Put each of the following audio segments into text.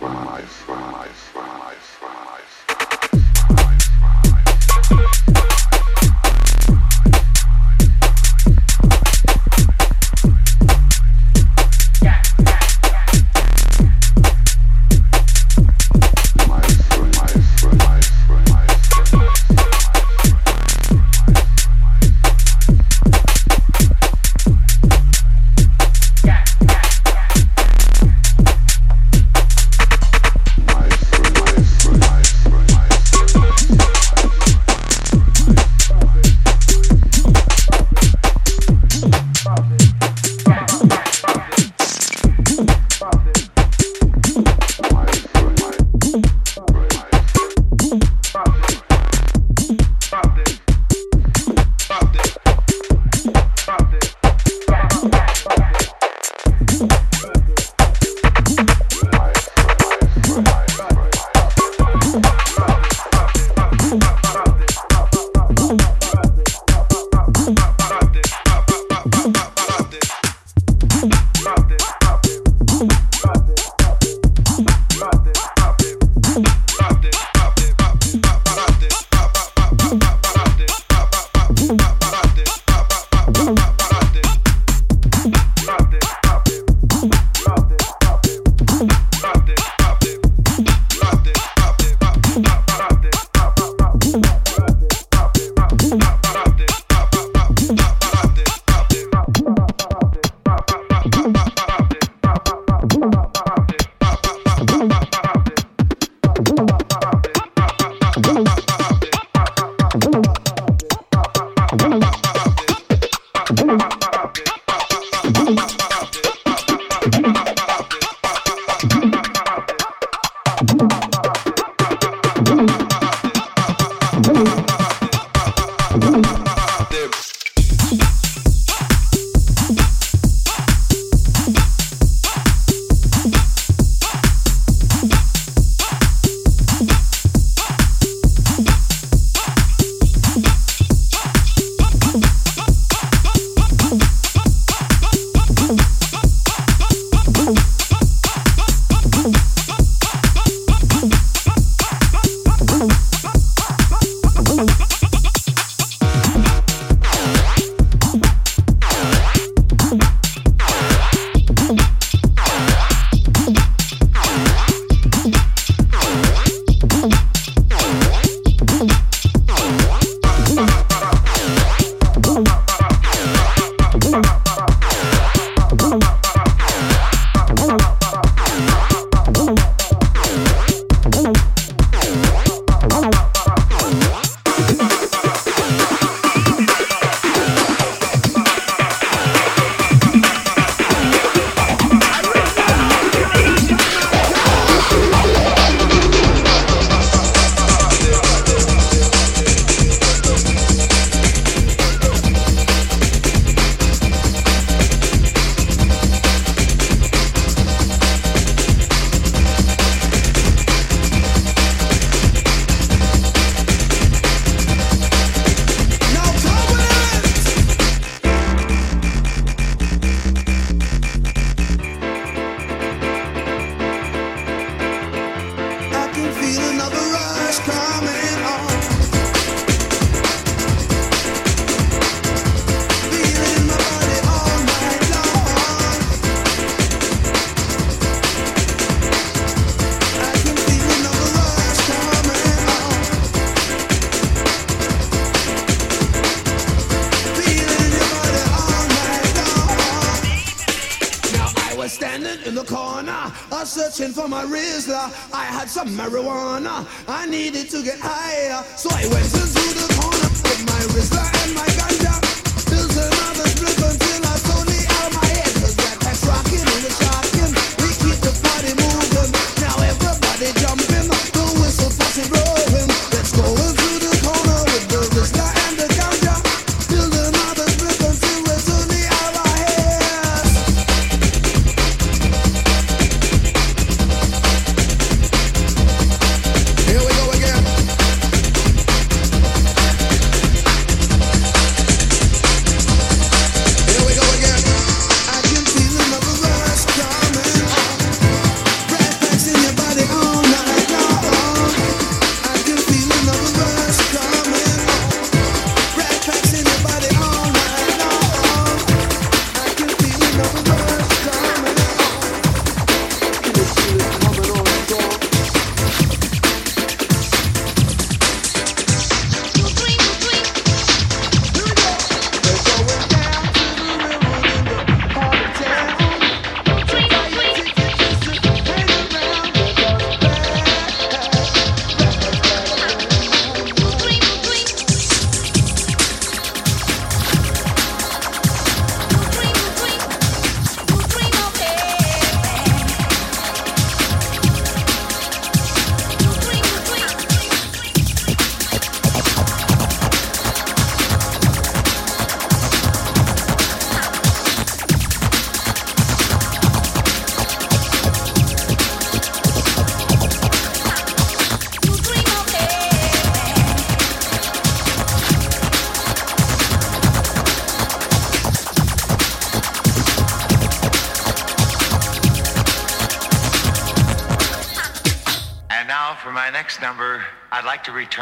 five, five, five, five. coming. some marijuana. I needed to get higher, so I went to do the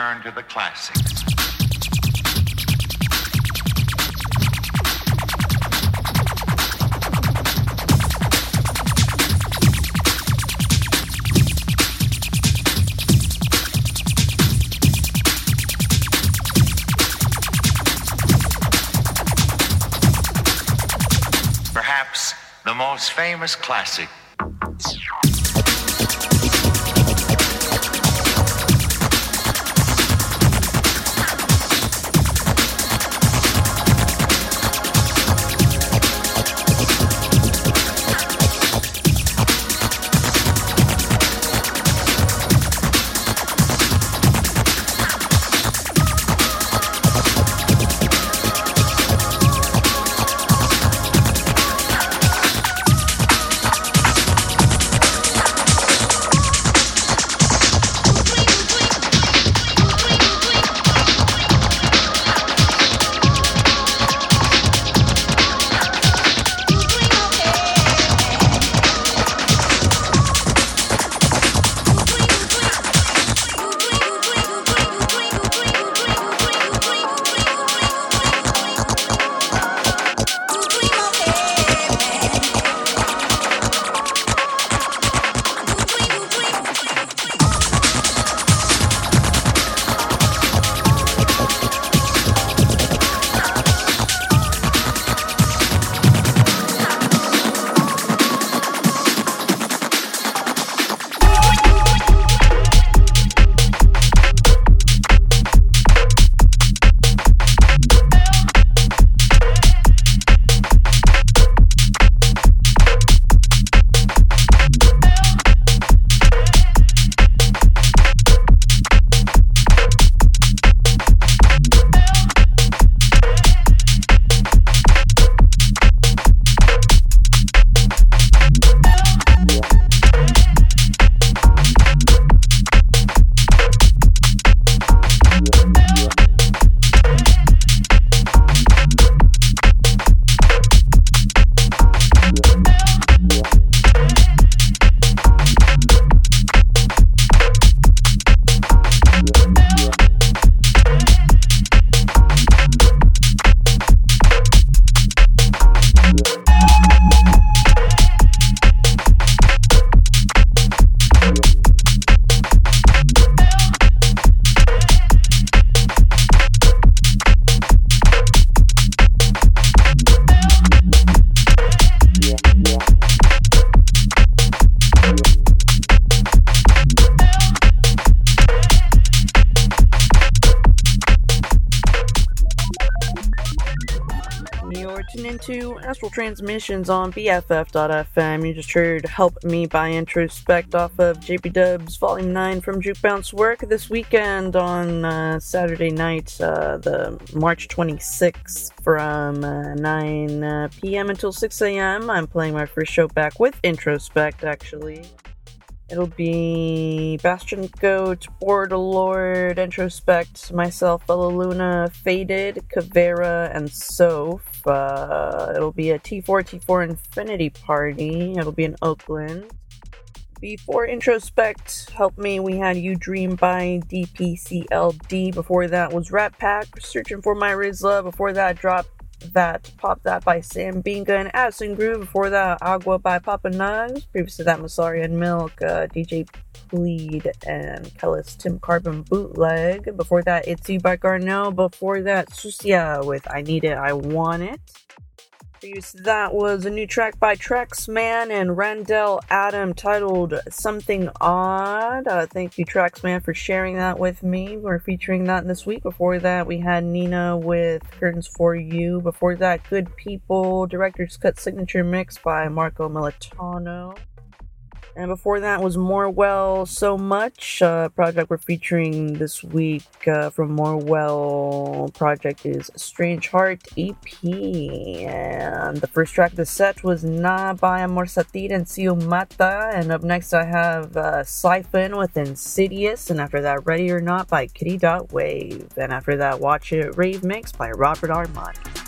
return to the classics. Transmissions on BFF.FM. You just heard Help Me by Introspect off of JP Dub's Volume 9 from Juke Bounce Werk this weekend on uh, Saturday night, uh, the March 26th from uh, 9 uh, p.m. until 6 a.m. I'm playing my first show back with Introspect, actually. It'll be Bastion Goat, Lord, Introspect, myself, Bella Luna, Faded, Kavera, and Soph. Uh, it'll be a T4 T4 Infinity party. It'll be in Oakland. Before Introspect, help me, we had You Dream by DPCLD. Before that was Rat Pack, Searching for My Rizla. Before that, Drop that Pop That by Sam Binga and Addison Groove. Before that, Agua by Papa Nugs. Previous to that, Masari and Milk, uh, DJ Plead, and Kellis Tim Carbon Bootleg. Before that, It's You by Garnell. Before that, Susia with I Need It, I Want It. That was a new track by Traxman and Randall Adam titled Something Odd. Uh, thank you, Traxman, for sharing that with me. We're featuring that this week. Before that, we had Nina with Curtains for You. Before that, Good People, Director's Cut Signature Mix by Marco Militano. And before that was Morwell So Much, uh, project we're featuring this week uh, from Morwell project is Strange Heart EP. And the first track of the set was Na by Amor Satir and Sio Mata. And up next I have uh, Siphon with Insidious. And after that, Ready or Not by Kitty Dot Wave. And after that, Watch It Rave Mix by Robert Armani.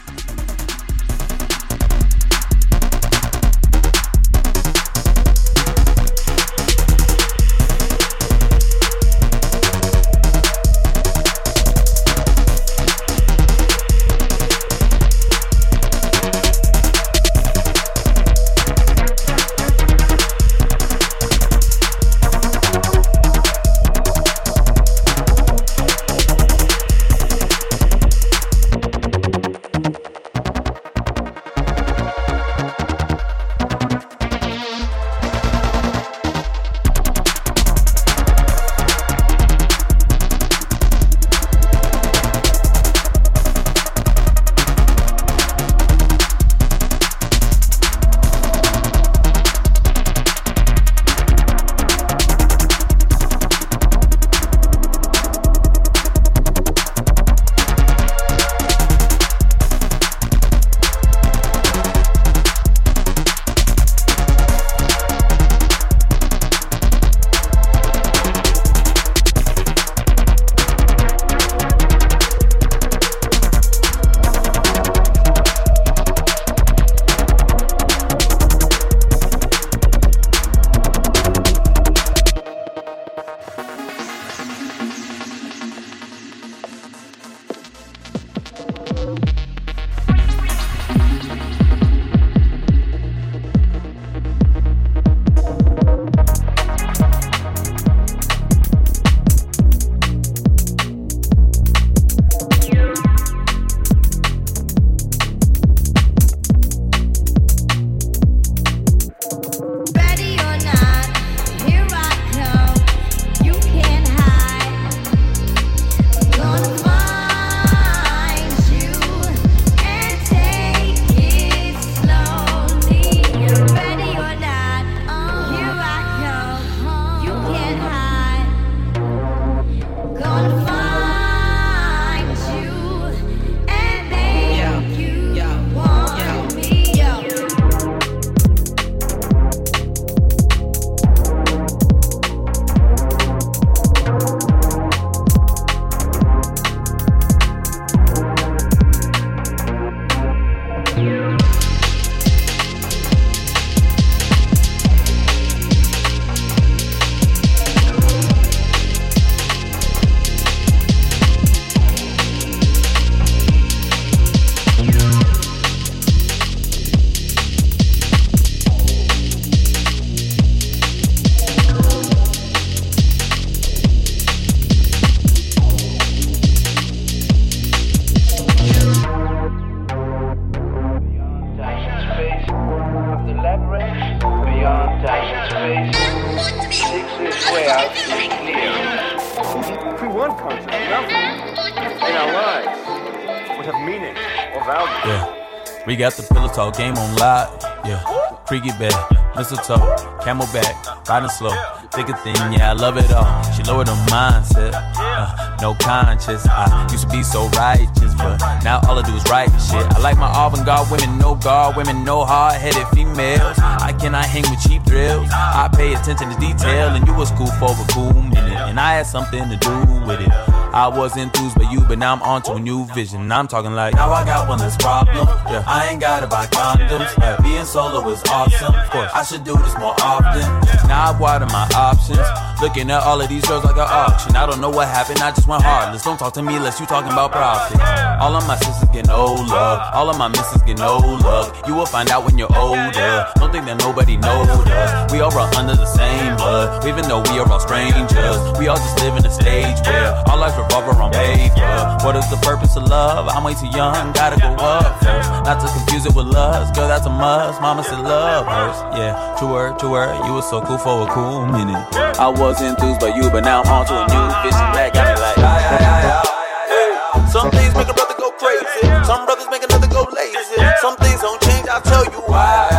Mistletoe, camelback, riding slow. Thick a thing, yeah, I love it all. She lowered her mindset, uh, no conscience. I used to be so righteous, but now all I do is right shit. I like my avant-garde women, no guard women, no hard-headed females. I cannot hang with cheap thrills. I pay attention to detail, and you was cool for a cool minute, and I had something to do with it. I was enthused by you, but now I'm on to a new vision. I'm talking like now I got one less problem. Yeah, I ain't gotta buy condoms. Yeah, being solo is awesome. Of course, I should do this more often. Now I've widened my options. Looking at all of these girls like an auction. I don't know what happened, I just went heartless. Don't talk to me unless you talking about profit. All of my sisters get old love. All of my misses get old love. You will find out when you're older. Don't think that nobody knows us. We all run under the same blood. Even though we are all strangers. We all just live in a stage where our lives revolve around paper. What is the purpose of love? I'm way too young, gotta go up first. Not to confuse it with lust. Girl, that's a must. Mama said love hurts. Yeah, true word, true word. You was so cool for a cool minute. I was enthused by you, but now I'm on to a new vision. Back got me like. Hey, some things make a brother go crazy. Some brothers make another go lazy. Some things don't change, I'll tell you why.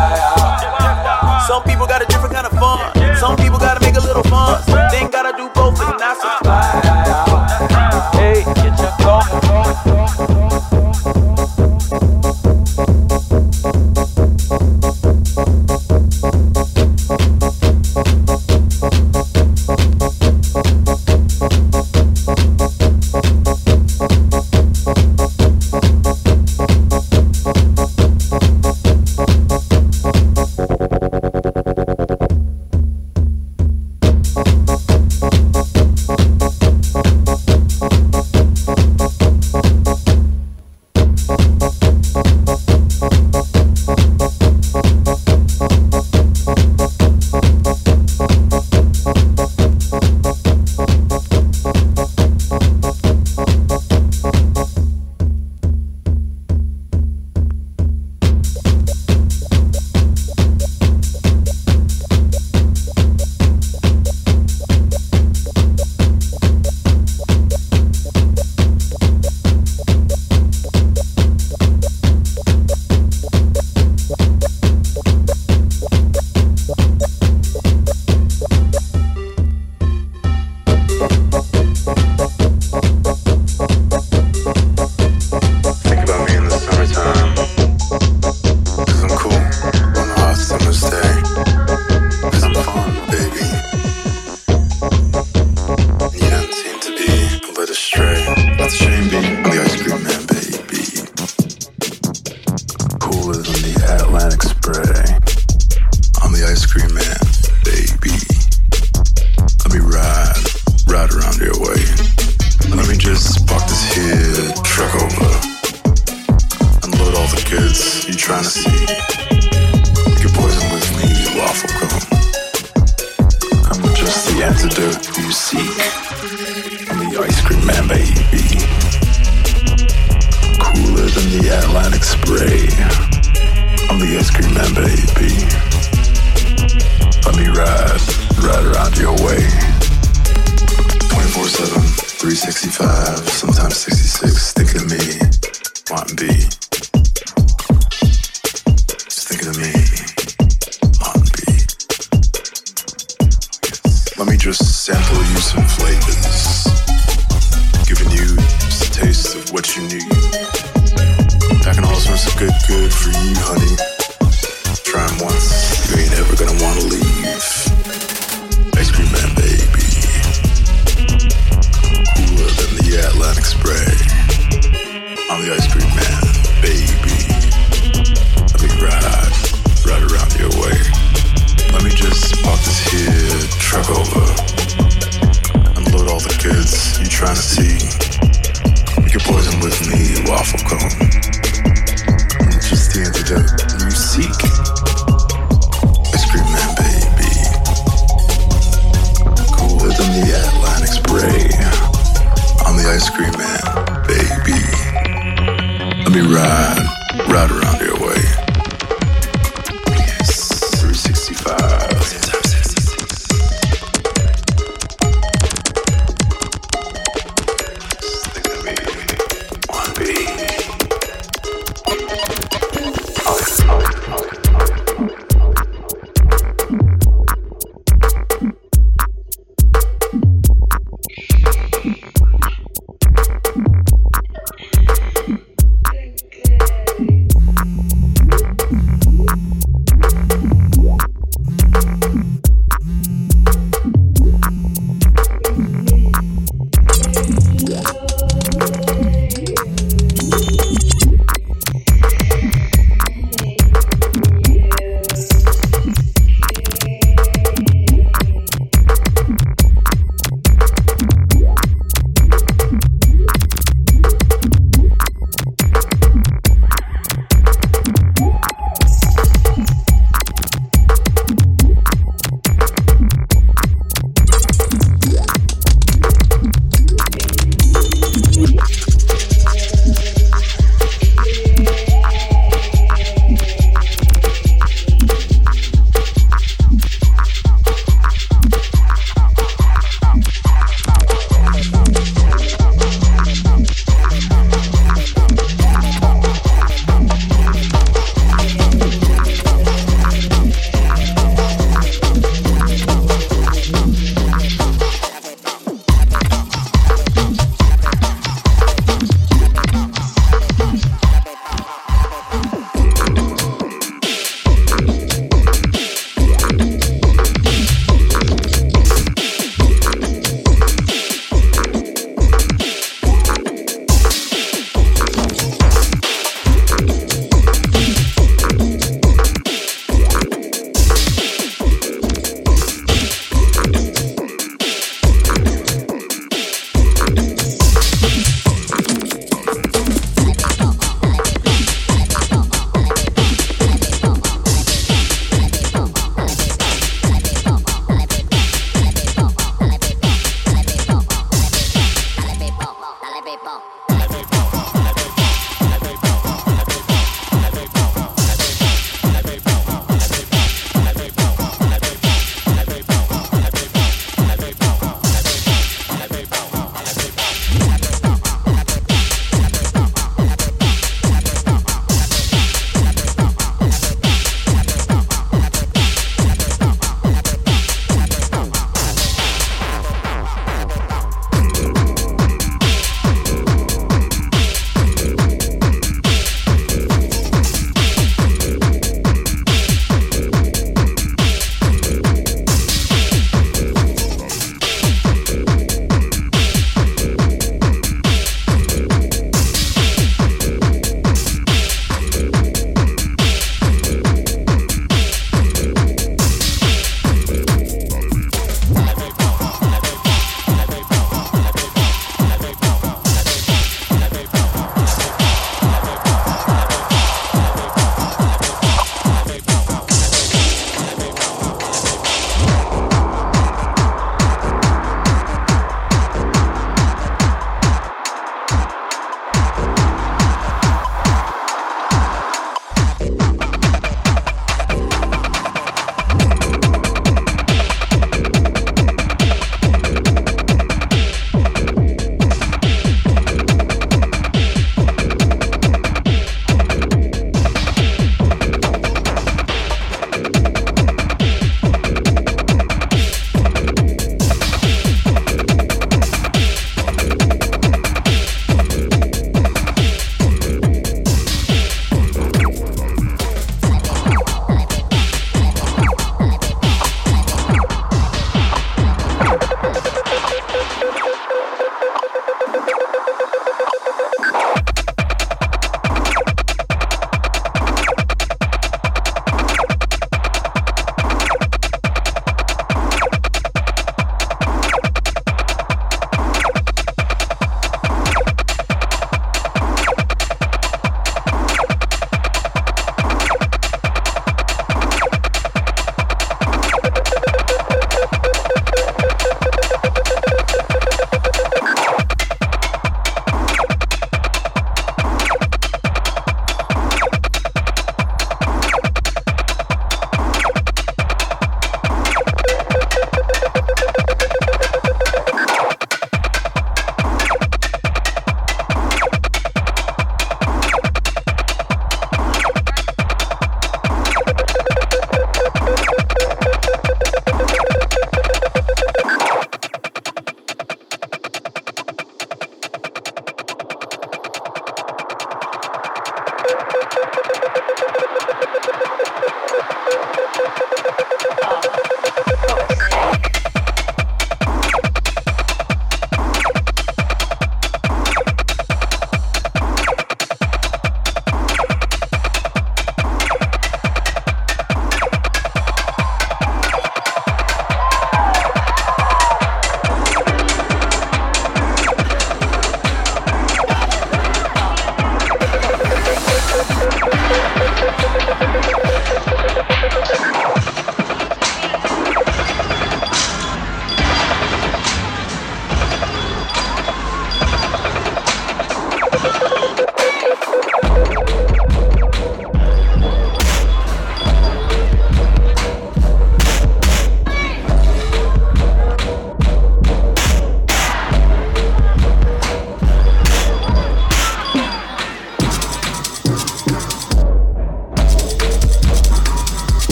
Some people got a different kind of fun. Some people gotta make a little fun. Things gotta do both and not supply. Hey, get your Think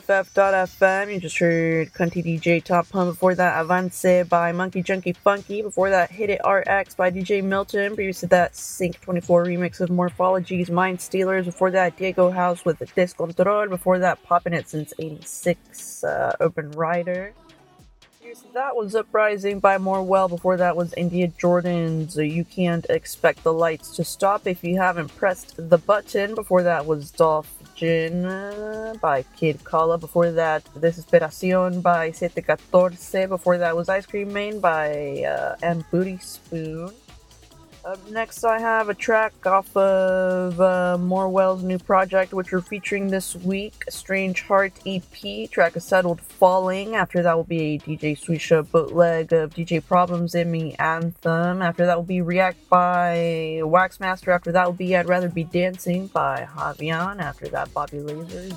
BFF.FM. You just heard Cunty DJ Top Pump. Before that, Avance by Monkey Junkie Funky. Before that, Hit It RX by DJ Milton. Previous to that, Sync 24 remix of Morphologies, Mind Stealers. Before that, Diego House with Descontrol. Before that, Poppin' It Since 86, uh, Open Rider. so that was Uprising by Morwell. Before that was India Jordan's You Can't Expect the Lights to Stop If You Haven't Pressed the Button. Before that was Dolph Jin uh, by Kid Kala. Before that, Desesperacion by Sete Catorce. Before that was Ice Cream Main by uh, and Booty Spoon. Up next, I have a track off of uh, Morwell's new project, which we're featuring this week Strange Heart EP. Track is settled Falling. After that will be a DJ Swisha bootleg of DJ Problems in Me Anthem. After that will be React by Waxmaster. After that will be I'd Rather Be Dancing by Javian. After that, Bobby Laser.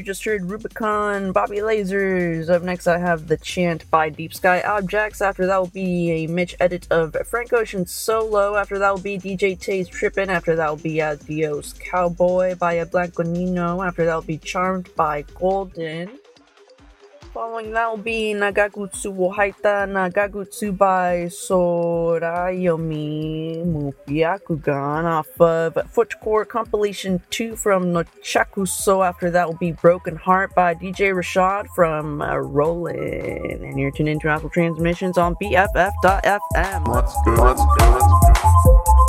You just heard Rubicon, Bobby Lasers. Up next, I have The Chant by Deep Sky Objects. After that will be a Mitch edit of Frank Ocean Solo. After that will be DJ Tay's Trippin'. After that will be Adios Cowboy by a Blanco Nino. After that will be Charmed by Golden. Following that will be Nagagutsu wo Haita Nagagutsu by Sorayomi Mubyakugan off of Footcore Compilation 2 from Nochakuso. After that will be Broken Heart by DJ Rashad from uh, Rollin'. And you're tuned into Astral Transmissions on BFF.FM. Let's go, let's go, let's go.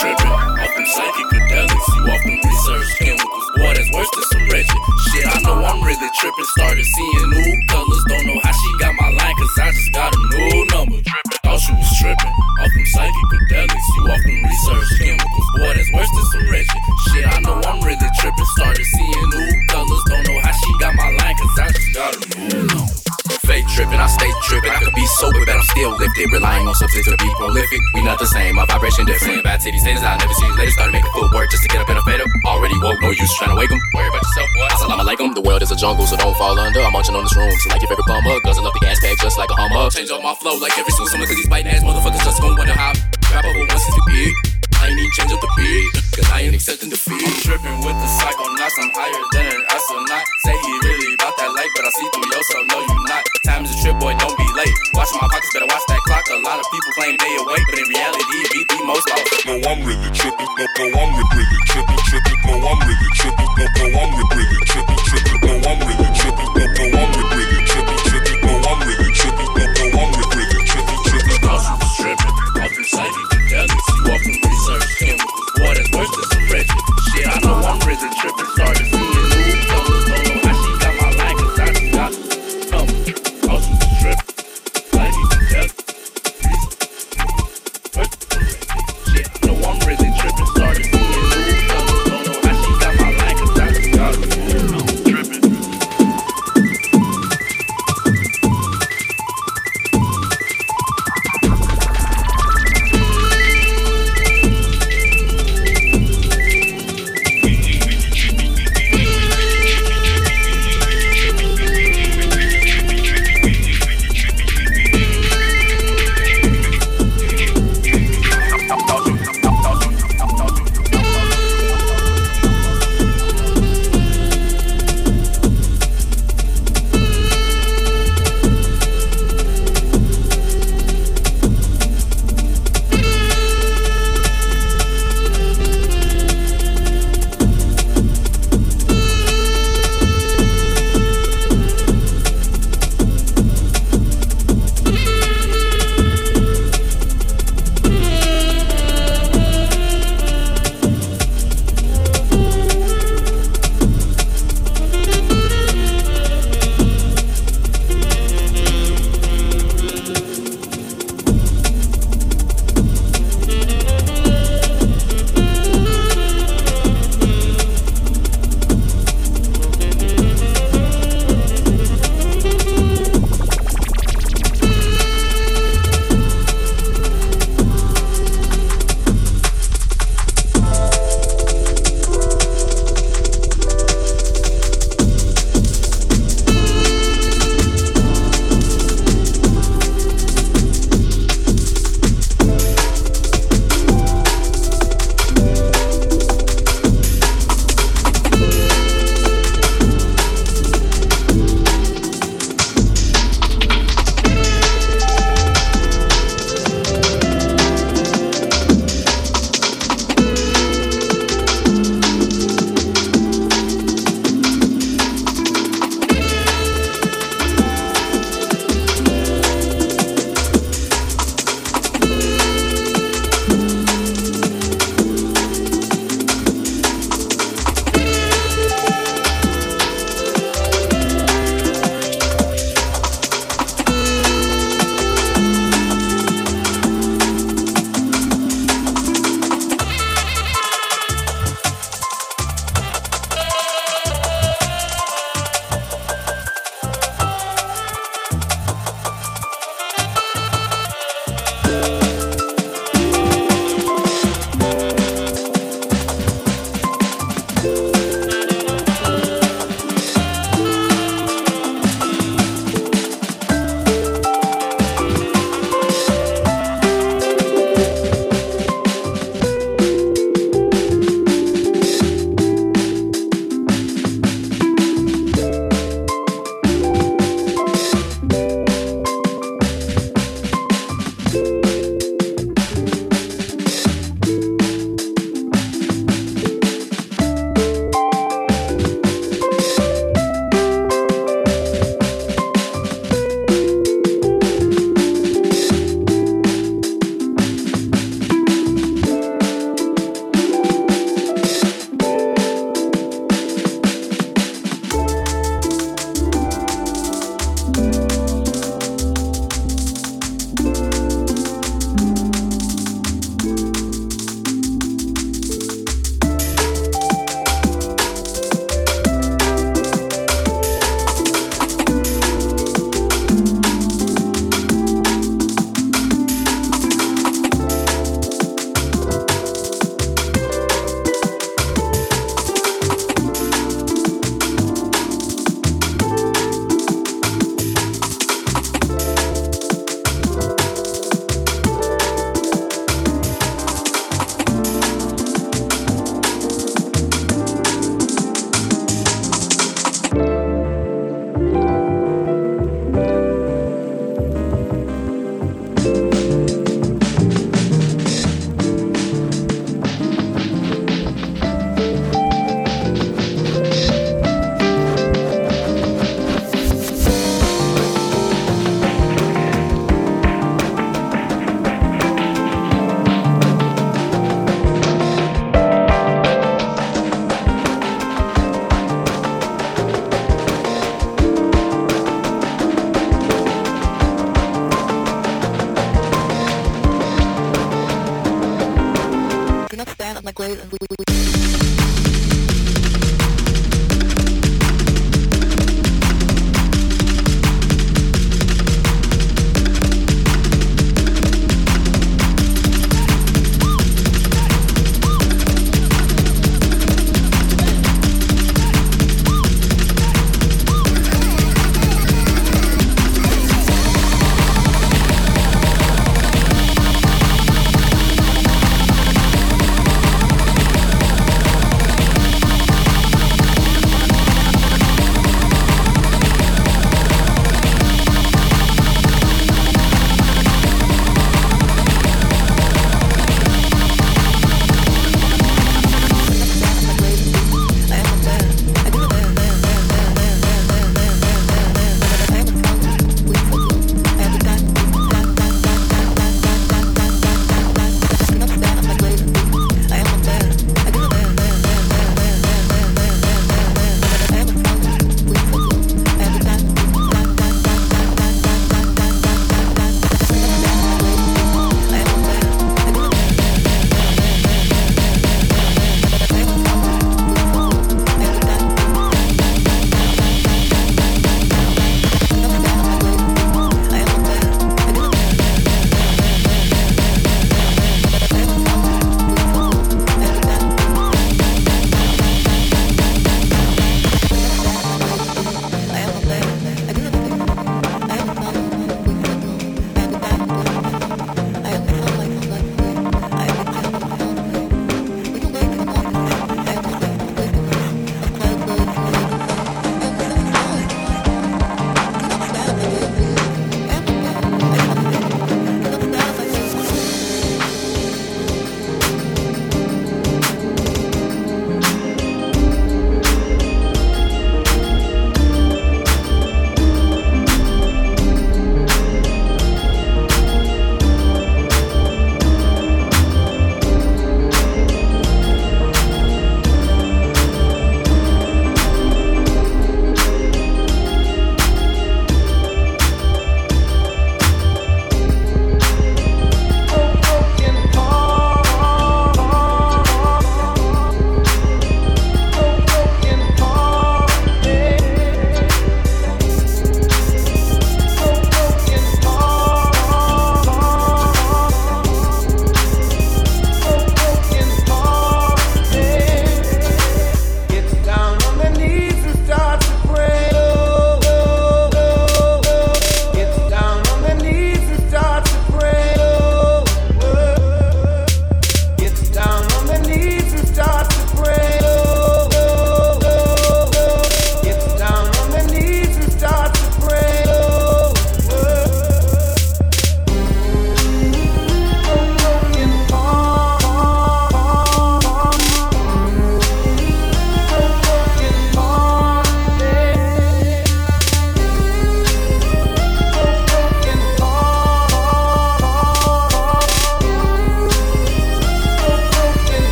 tripping. Off them psychedelics, you off them research chemicals. Boy, that's worse than some wretched shit. I know I'm really tripping. Started seeing new colors. Don't know how she got my line, cause I just got a new number. Tripping. Thought she was tripping. Off them psychedelics, you off them research chemicals. Boy, that's worse than some wretched shit. I know I'm really tripping. Started seeing new colors. Don't know how she got my line, cause I just got a new number. Fake tripping, I stay tripping. I could be sober, but I'm still lifted. Relying on substance to be prolific. We not the same, my vibration different. Bad titties, status, I never seen ladies started making footwork just to get up in a fade up. Already woke, no use trying to wake wake 'em. Worry about yourself, boy. Assalamu alaikum. The world is a jungle, so don't fall under. I'm munching on this room, so like your favorite up. Guzzle up the gas bag just like a hummer. Change up my flow like every soon summer, cause these biting ass motherfuckers just gon' wonder how. Rap over once we big. I even change up the beat, cause I ain't accepting defeat. I'm tripping with the psychonauts, I'm higher than an astronaut. Say he really about that light, but I see through yourself, no you not. Time is a trip, boy, don't be late. Watch my pockets, better watch that clock. A lot of people claim they awake, but in reality, it be the most lost. No, I'm really tripping. No, no, I'm really tripping, tripping. No, I'm really tripping. No, no, I'm really tripping, tripping. No, I'm really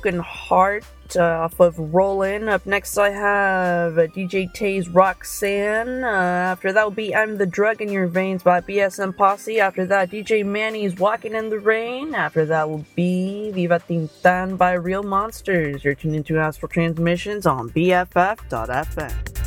Broken Heart uh, off of Rollin'. Up next, I have uh, DJ Tay's Roxanne. Uh, after that will be I'm the Drug in Your Veins by BSM Posse. After that, DJ Manny's Walking in the Rain. After that will be Viva Tintan by Real Monsters. You're tuned into Astral Transmissions on BFF.FM.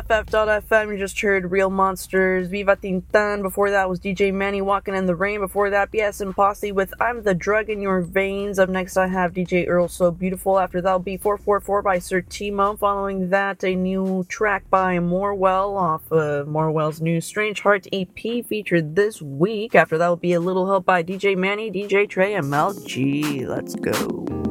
BFF.FM. You just heard Real Monsters, Viva Tintan. Before that was DJ Manny Walking in the Rain. Before that, BS and Posse with I'm the Drug in Your Veins. Up next, I have DJ Earl So Beautiful. After that will be 444 by Sirr TMo. Following that, a new track by Morwell off of Morwell's new Strange Heart EP featured this week. After that will be a little help by DJ Manny, DJ Tre, and Mel G. Let's go.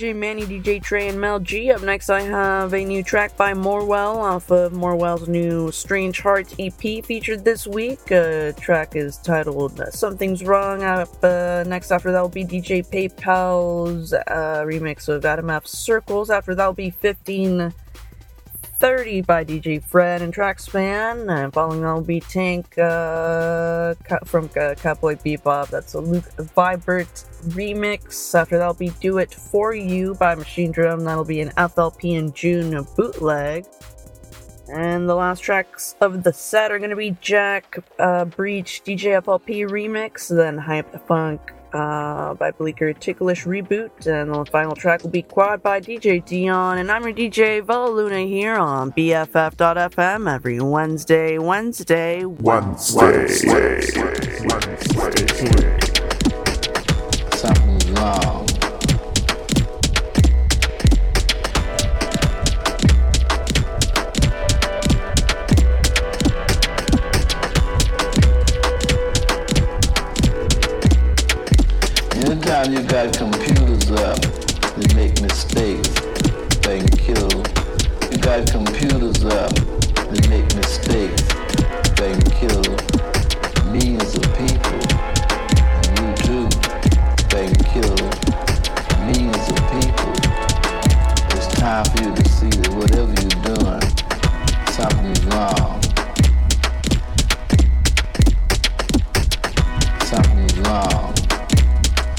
DJ Manny, DJ Tre, and Mel G. Up next, I have a new track by Morwell off of Morwell's new Strange Hearts EP featured this week. Uh, track is titled Something's Wrong. Up uh, next, after that will be DJ PayPal's uh, remix of Adam F's Circles. After that will be 15. 30 by DJ Fred and Traxman. And following that will be Tank uh, from uh, Cowboy Bebop. That's a Luke Vibert remix. After that will be Do It For You by Machinedrum. That'll be an FLP in JOON bootleg. And the last tracks of the set are going to be Jack uh, Breach DJ FLP remix, then Hype Funk uh, by Bleecker Ticklish Reboot, and the final track will be Quad by DJ Dion, and I'm your DJ Vela Luna here on BFF.FM every Wednesday, Wednesday, Wednesday. Wednesday. Wednesday. Wednesday. Something's wrong. Anytime you got computers up, they make mistakes, they can kill. You got computers up, they make mistakes, they can kill millions of people. And you too, they can kill millions of people. It's time for you to see that whatever you're doing, something's wrong. Something's wrong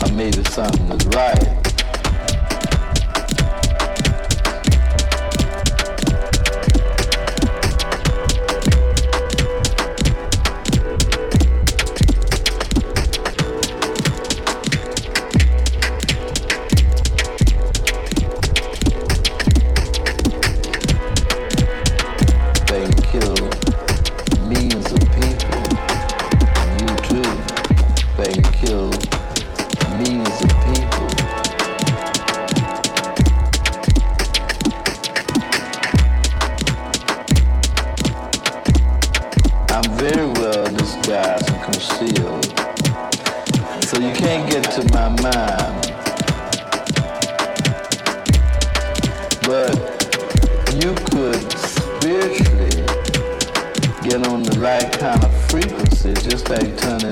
or maybe something is right. Very well disguised and concealed, so you can't get to my mind. But you could spiritually get on the right kind of frequency, just like turn